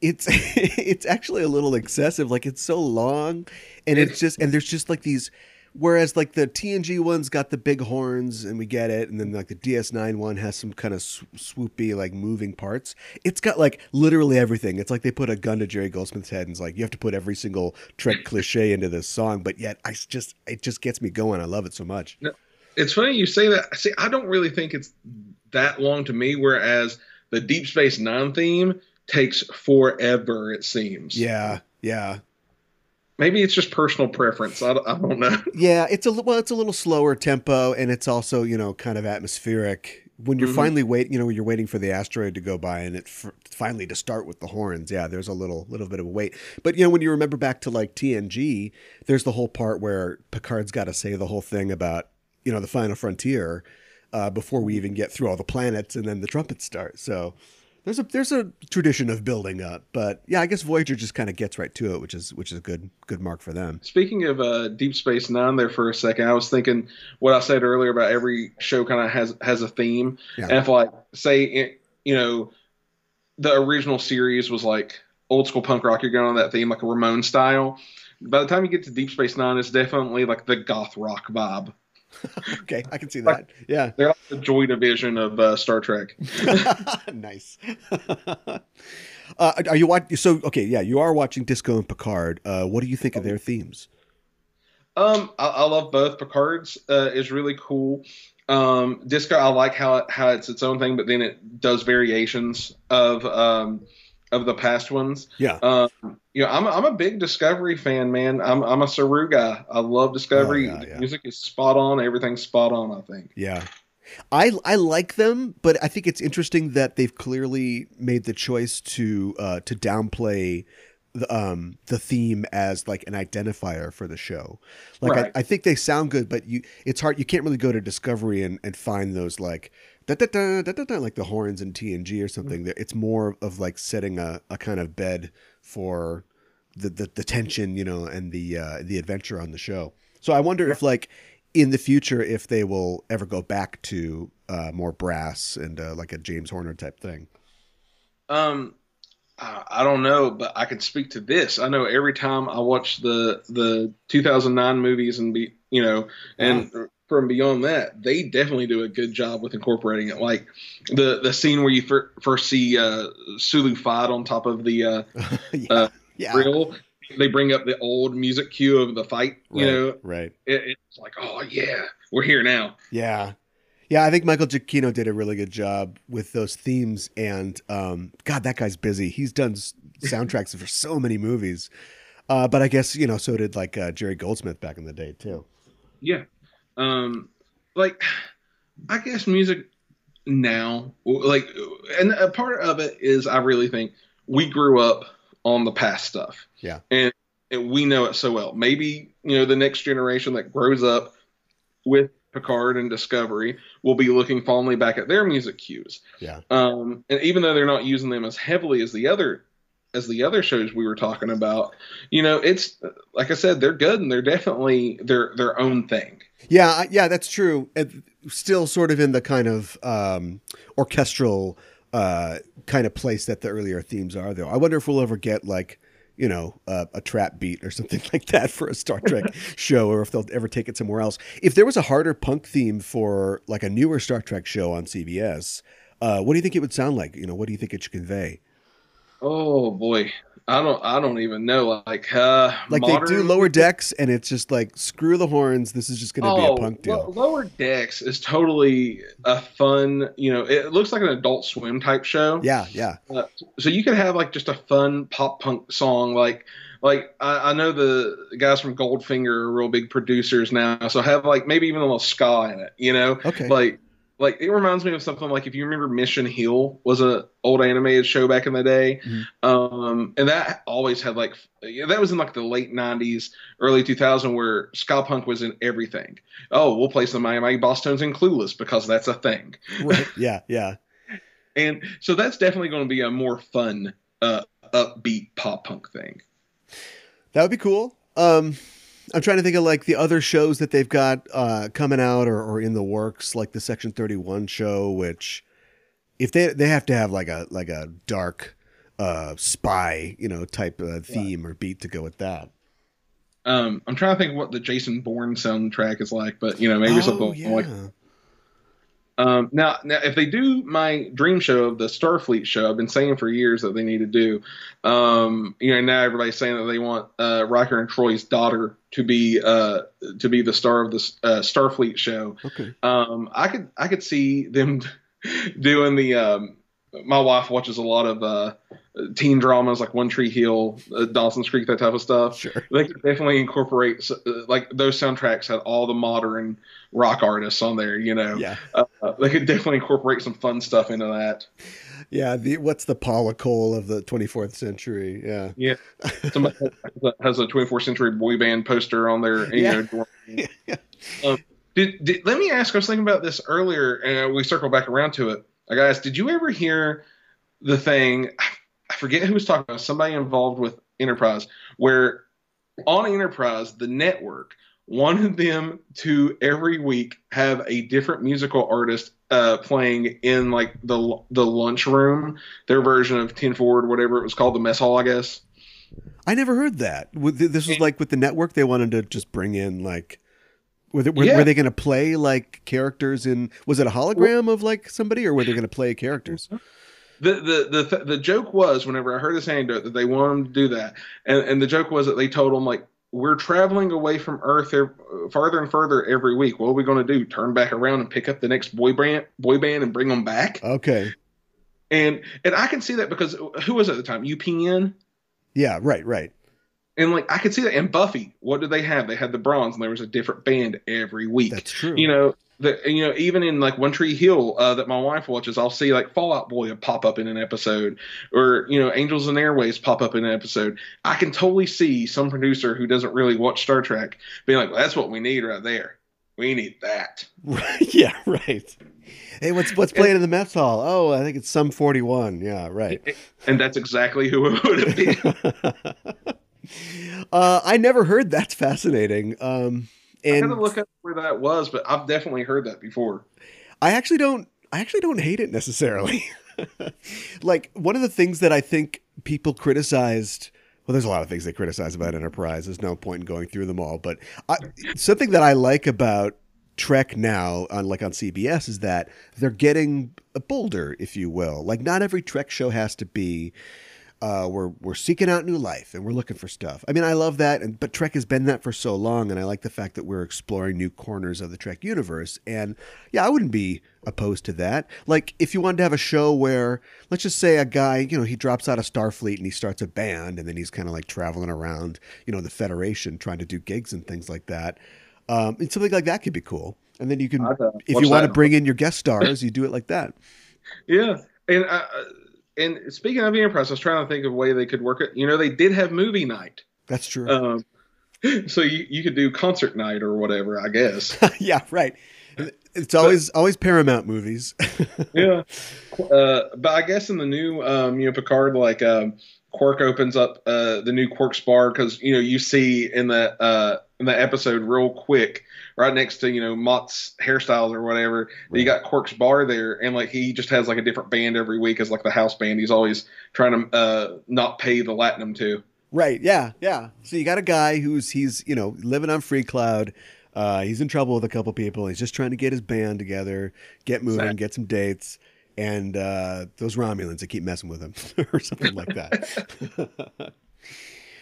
it's it's actually a little excessive. Like it's so long, and it's just and there's just like these. Whereas like the TNG one's got the big horns and we get it, and then like the DS9 one has some kind of sw- swoopy like moving parts. It's got like literally everything. It's like they put a gun to Jerry Goldsmith's head and it's like you have to put every single Trek cliche into this song, but yet I just it just gets me going. I love it so much. It's funny you say that. See, I don't really think it's that long to me. Whereas the Deep Space Nine theme takes forever. It seems. Yeah, yeah. Maybe it's just personal preference. I, don't- I don't know. Yeah, it's a well, it's a little slower tempo, and it's also you know kind of atmospheric. When you're Mhm. finally wait, you know, when you're waiting for the asteroid to go by, and it f- finally to start with the horns. Yeah, there's a little little bit of a wait, but you know when you remember back to like TNG, there's the whole part where Picard's got to say the whole thing about you know the final frontier uh, before we even get through all the planets, and then the trumpets start. So. There's a there's a tradition of building up, but yeah, I guess Voyager just kind of gets right to it, which is which is a good good mark for them. Speaking of uh, Deep Space Nine, there for a second, I was thinking what I said earlier about every show kind of has has a theme, Yeah. and if like say it, you know the original series was like old school punk rock, you're going on that theme like a Ramon style. By the time you get to Deep Space Nine, it's definitely like the goth rock vibe. Okay, I can see that. Yeah. They're like the Joy Division of uh, Star Trek. nice. uh, are you watching? So, okay, yeah, you are watching Disco and Picard. Uh, what do you think of their themes? Um, I, I love both. Picard's uh, is really cool. Um, Disco, I like how it, how it's its own thing, but then it does variations of um, of the past ones. Yeah. Um, you know, I'm a, I'm a big Discovery fan, man. I'm I'm a Saru guy. I love Discovery. Oh, yeah, yeah. music is spot on. Everything's spot on. I think. Yeah. I I like them, but I think it's interesting that they've clearly made the choice to uh, to downplay the um the theme as like an identifier for the show. Like Right. I, I think they sound good, but you it's hard you can't really go to Discovery and, and find those like da, da, da, da, da, like the horns in TNG or something. There It's more of like setting a, a kind of bed for the, the, the tension, you know, and the uh, the adventure on the show. So I wonder if like in the future if they will ever go back to uh, more brass and uh, like a James Horner type thing? Um, I, I don't know, but I can speak to this. I know every time I watch the the 2009 movies and be you know and from beyond that, they definitely do a good job with incorporating it. Like the the scene where you fir- first see uh, Sulu fight on top of the uh, yeah. uh, yeah. grill. They bring up the old music cue of the fight. You Right, know, right. it, it's like, oh yeah, we're here now. Yeah. Yeah, I think Michael Giacchino did a really good job with those themes. And um, God, that guy's busy. He's done soundtracks for so many movies. Uh, but I guess, you know, so did like uh, Jerry Goldsmith back in the day, too. Yeah. Um, like, I guess music now, like, and a part of it is I really think we grew up on the past stuff. Yeah. And, and we know it so well. Maybe, you know, the next generation that grows up with Picard and Discovery will be looking fondly back at their music cues. Yeah. Um, and even though they're not using them as heavily as the other as the other shows we were talking about, you know, it's like I said, they're good and they're definitely their their own thing. Yeah, yeah, that's true. And still sort of in the kind of um, orchestral uh, kind of place that the earlier themes are, though. I wonder if we'll ever get like, you know, uh, a trap beat or something like that for a Star Trek show, or if they'll ever take it somewhere else. If there was a harder punk theme for like a newer Star Trek show on CBS, uh, what do you think it would sound like? You know, what do you think it should convey? Oh boy, I don't I don't even know. Like uh, Like they do lower decks, and it's just like screw the horns. This is just going to be a punk deal. Oh, Lower Decks is totally a fun. You know, it looks like an Adult Swim type show. yeah, yeah, so you could have like just a fun pop punk song like like I, I know the guys from Goldfinger are real big producers now, so have like maybe even a little ska in it, you know? Okay. Like like it reminds me of something like if you remember Mission Hill was a old animated show back in the day, Mhm. um, and that always had like yeah, that was in like the late '90s, early 2000 where ska punk was in everything. Oh, we'll play some Mighty Mighty Bosstones and Clueless because that's a thing. right. yeah, yeah. And so that's definitely going to be a more fun, uh, upbeat pop punk thing. That would be cool. Um, I'm trying to think of like the other shows that they've got uh, coming out or, or in the works, like the Section 31 show, which if they they have to have like a like a dark uh, spy, you know, type uh, theme or beat to go with that. Um, I'm trying to think what the Jason Bourne soundtrack is like, but you know maybe oh, something yeah. like. Um, now, now, if they do my dream show of the Starfleet show, I've been saying for years that they need to do. Um, you know, now everybody's saying that they want uh, Riker and Troi's daughter to be uh, to be the star of the uh, Starfleet show. Okay. Um, I could I could see them doing the. Um, my wife watches a lot of uh, teen dramas like One Tree Hill, uh, Dawson's Creek, that type of stuff. Sure. They could definitely incorporate uh, like those soundtracks had all the modern rock artists on there. You know, Yeah. they could definitely incorporate some fun stuff into that. Yeah. The what's the Paula Cole of the 24th century? Yeah. Yeah, somebody has a- 24th century boy band poster on their you Yeah. know. dorm. um, did, did let me ask? I was thinking about this earlier, and we circle back around to it. Uh, guys, did you ever hear the thing? I forget who was talking about. Somebody involved with Enterprise, where on Enterprise, the network wanted them to every week have a different musical artist uh, playing in like the the lunchroom, their version of Ten Forward, whatever it was called, the mess hall, I guess. I never heard that. This was like with the network, they wanted to just bring in like. Were they, were, Yeah. were they going to play like characters in? Was it a hologram of like somebody, or were they going to play characters? The, the the the joke was whenever I heard this anecdote that they wanted them to do that, and and the joke was that they told them like we're traveling away from Earth farther and further every week. What are we going to do? Turn back around and pick up the next boy band boy band and bring them back? Okay. And and I can see that because who was at the time? UPN. Yeah. Right. Right. And like I could see that. And Buffy, what did they have? They had the bronze, and there was a different band every week. That's true. you know the you know even in like One Tree Hill uh, that my wife watches, I'll see like Fall Out Boy pop up in an episode, or you know Angels and Airwaves pop up in an episode. I can totally see some producer who doesn't really watch Star Trek being like, well, "That's what we need right there. We need that." Yeah. Right. Hey, what's what's playing in the mess hall? Oh, I think it's Sum 41. Yeah. Right. And that's exactly who it would have been. uh, I never heard. That's fascinating. Um, I and to look up where that was, but I've definitely heard that before. I actually don't. I actually don't hate it necessarily. like one of the things that I think people criticized. Well, there's a lot of things they criticize about Enterprise. There's no point in going through them all. But I, something that I like about Trek now, on like on CBS, is that they're getting bolder, if you will. Like not every Trek show has to be uh, we're we're seeking out new life and we're looking for stuff. I mean, I love that, and but Trek has been that for so long, and I like the fact that we're exploring new corners of the Trek universe. And yeah, I wouldn't be opposed to that. Like if you wanted to have a show where, let's just say, a guy, you know, he drops out of Starfleet and he starts a band, and then he's kind of like traveling around, you know, the Federation trying to do gigs and things like that. Um, and something like that could be cool. And then you can, uh, if you want to bring in your guest stars, you do it like that. Yeah, and. Uh, and speaking of the Enterprise, I was trying to think of a way they could work it. You know, they did have movie night. That's true. Um, so you, you could do concert night or whatever, I guess. yeah, right. It's always but, always Paramount movies. yeah, uh, but I guess in the new um, you know Picard, like um, Quark opens up uh, the new Quark's bar because you know you see in the uh, in the episode real quick right next to you know Mott's hairstyles or whatever. Right. You got Quark's bar there, and like he just has like a different band every week as like the house band. He's always trying to uh, not pay the latinum to. Right. Yeah. Yeah. So you got a guy who's he's you know living on Freecloud. Uh, he's in trouble with a couple people. He's just trying to get his band together, get moving, exactly. get some dates, and uh, those Romulans that keep messing with him or something like that.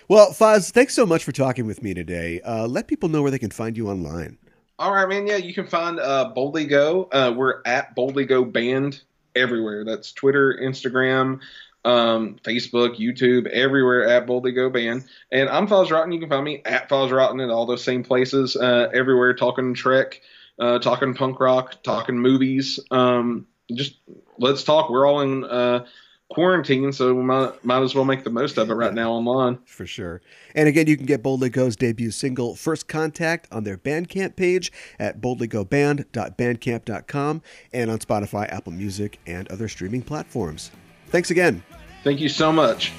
well, Foz, thanks so much for talking with me today. Uh, let people know where they can find you online. All right, man. Yeah, you can find uh, Boldly Go. Uh, we're at Boldly Go Band everywhere. That's Twitter, Instagram, um, Facebook, YouTube, everywhere at Boldly Go Band. And I'm Foz Rotten. You can find me at Foz Rotten at all those same places, uh, everywhere, talking Trek, uh, talking punk rock, talking movies. Um, just let's talk. We're all in uh, quarantine, so we might, might as well make the most of it right now online. For sure. And again, you can get Boldly Go's debut single, First Contact, on their Bandcamp page at boldlygoband.bandcamp.com and on Spotify, Apple Music, and other streaming platforms. Thanks again. Thank you so much.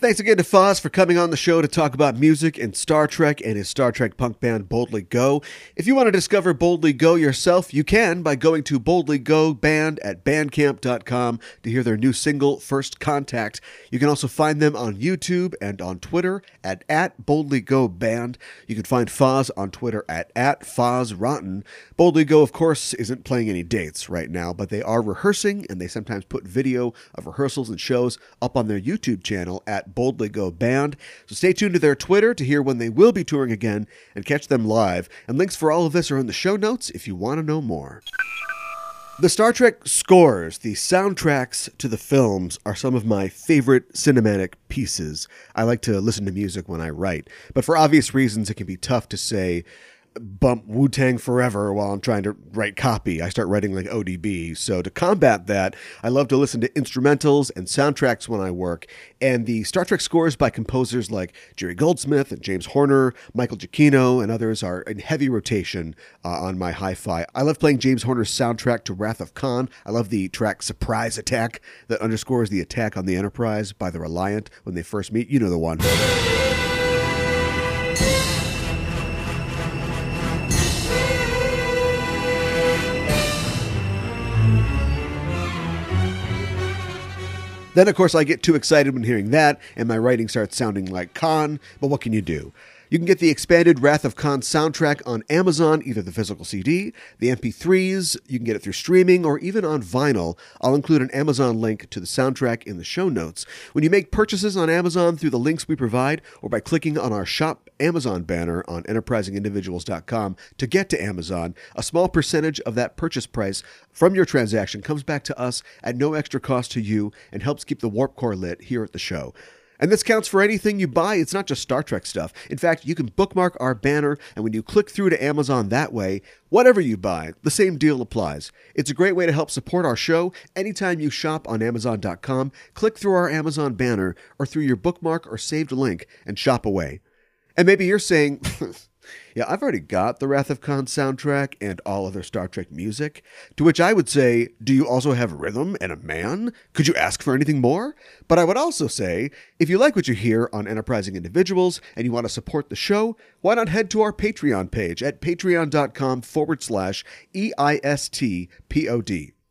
Thanks again to Foz for coming on the show to talk about music and Star Trek and his Star Trek punk band Boldly Go. If you want to discover Boldly Go yourself, you can by going to Boldly Go Band at bandcamp.com to hear their new single, First Contact. You can also find them on YouTube and on Twitter at, at Boldly Go Band. You can find Foz on Twitter at, at Foz Rotten. Boldly Go, of course, isn't playing any dates right now, but they are rehearsing and they sometimes put video of rehearsals and shows up on their YouTube channel at Boldly Go Band. So stay tuned to their Twitter to hear when they will be touring again and catch them live. And links for all of this are in the show notes if you want to know more. The Star Trek scores, the soundtracks to the films, are some of my favorite cinematic pieces. I like to listen to music when I write, but for obvious reasons, it can be tough to say bump Wu Tang forever while I'm trying to write copy. I start writing like ODB. So to combat that, I love to listen to instrumentals and soundtracks when I work. And the Star Trek scores by composers like Jerry Goldsmith and James Horner, Michael Giacchino, and others are in heavy rotation uh, on my hi-fi. I love playing James Horner's soundtrack to Wrath of Khan. I love the track Surprise Attack that underscores the attack on the Enterprise by the Reliant when they first meet. You know the one. Then, of course, I get too excited when hearing that, and my writing starts sounding like Khan, but what can you do? You can get the expanded Wrath of Khan soundtrack on Amazon, either the physical CD, the MP3s, you can get it through streaming, or even on vinyl. I'll include an Amazon link to the soundtrack in the show notes. When you make purchases on Amazon through the links we provide, or by clicking on our Shop Amazon banner on enterprisingindividuals.com to get to Amazon, a small percentage of that purchase price from your transaction comes back to us at no extra cost to you and helps keep the Warp Core lit here at the show. And this counts for anything you buy. It's not just Star Trek stuff. In fact, you can bookmark our banner, and when you click through to Amazon that way, whatever you buy, the same deal applies. It's a great way to help support our show. Anytime you shop on Amazon.com, click through our Amazon banner or through your bookmark or saved link and shop away. And maybe you're saying, Yeah, I've already got the Wrath of Khan soundtrack and all other Star Trek music. To which I would say, do you also have rhythm and a man? Could you ask for anything more? But I would also say, if you like what you hear on Enterprising Individuals and you want to support the show, why not head to our Patreon page at patreon.com forward slash EISTPOD.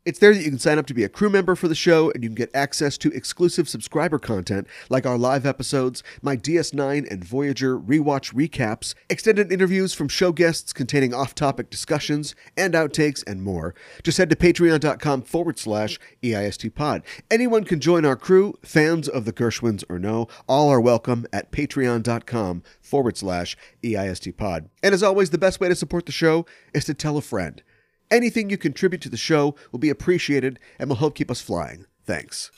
It's there that you can sign up to be a crew member for the show, and you can get access to exclusive subscriber content like our live episodes, my DS9 and Voyager rewatch recaps, extended interviews from show guests containing off topic discussions, and outtakes, and more. Just head to patreon.com forward slash EISTpod. Anyone can join our crew, fans of the Gershwins or no. All are welcome at patreon.com forward slash EISTpod. And as always, the best way to support the show is to tell a friend. Anything you contribute to the show will be appreciated and will help keep us flying. Thanks.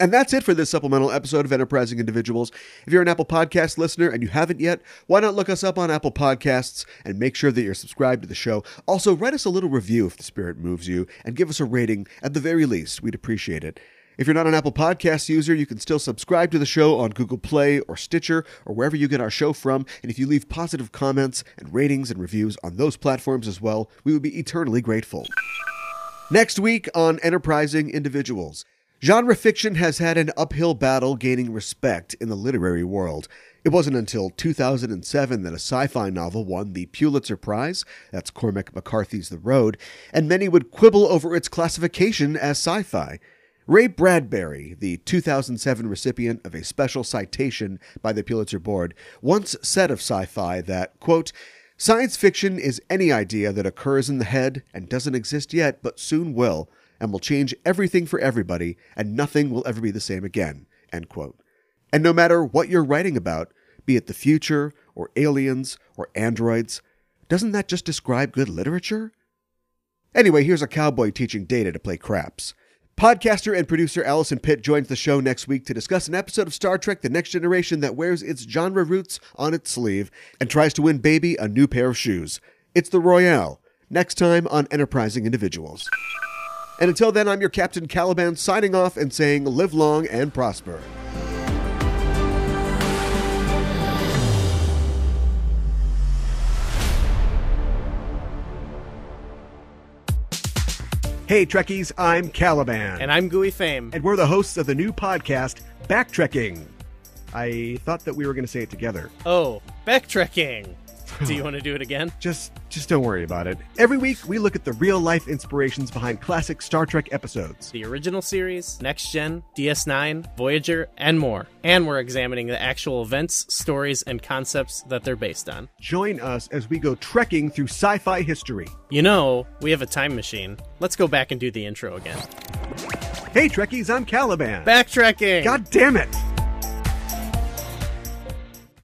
And that's it for this supplemental episode of Enterprising Individuals. If you're an Apple Podcast listener and you haven't yet, why not look us up on Apple Podcasts and make sure that you're subscribed to the show? Also, write us a little review if the spirit moves you and give us a rating at the very least. We'd appreciate it. If you're not an Apple Podcast user, you can still subscribe to the show on Google Play or Stitcher or wherever you get our show from. And if you leave positive comments and ratings and reviews on those platforms as well, we would be eternally grateful. Next week on Enterprising Individuals. Genre fiction has had an uphill battle gaining respect in the literary world. It wasn't until 2007 that a sci fi novel won the Pulitzer Prize, that's Cormac McCarthy's The Road, and many would quibble over its classification as sci fi. Ray Bradbury, the 2007 recipient of a special citation by the Pulitzer Board, once said of sci fi that, quote, Science fiction is any idea that occurs in the head and doesn't exist yet, but soon will, and will change everything for everybody, and nothing will ever be the same again. End quote. And no matter what you're writing about, be it the future, or aliens, or androids, doesn't that just describe good literature? Anyway, here's a cowboy teaching Data to play craps. Podcaster and producer Allison Pitt joins the show next week to discuss an episode of Star Trek The Next Generation that wears its genre roots on its sleeve and tries to win Baby a new pair of shoes. It's the Royale, next time on Enterprising Individuals. And until then, I'm your Captain Caliban signing off and saying live long and prosper. Hey Trekkies, I'm Caliban. And I'm Gooey Fame. And we're the hosts of the new podcast, Backtrekking. I thought that we were going to say it together. Oh, backtracking. Do you want to do it again? Just just don't worry about it. Every week we look at the real life inspirations behind classic Star Trek episodes. The original series, Next Gen, DS9, Voyager, and more. And we're examining the actual events, stories, and concepts that they're based on. Join us as we go trekking through sci-fi history. You know, we have a time machine. Let's go back and do the intro again. Hey Trekkies, I'm Caliban. Backtracking. God damn it.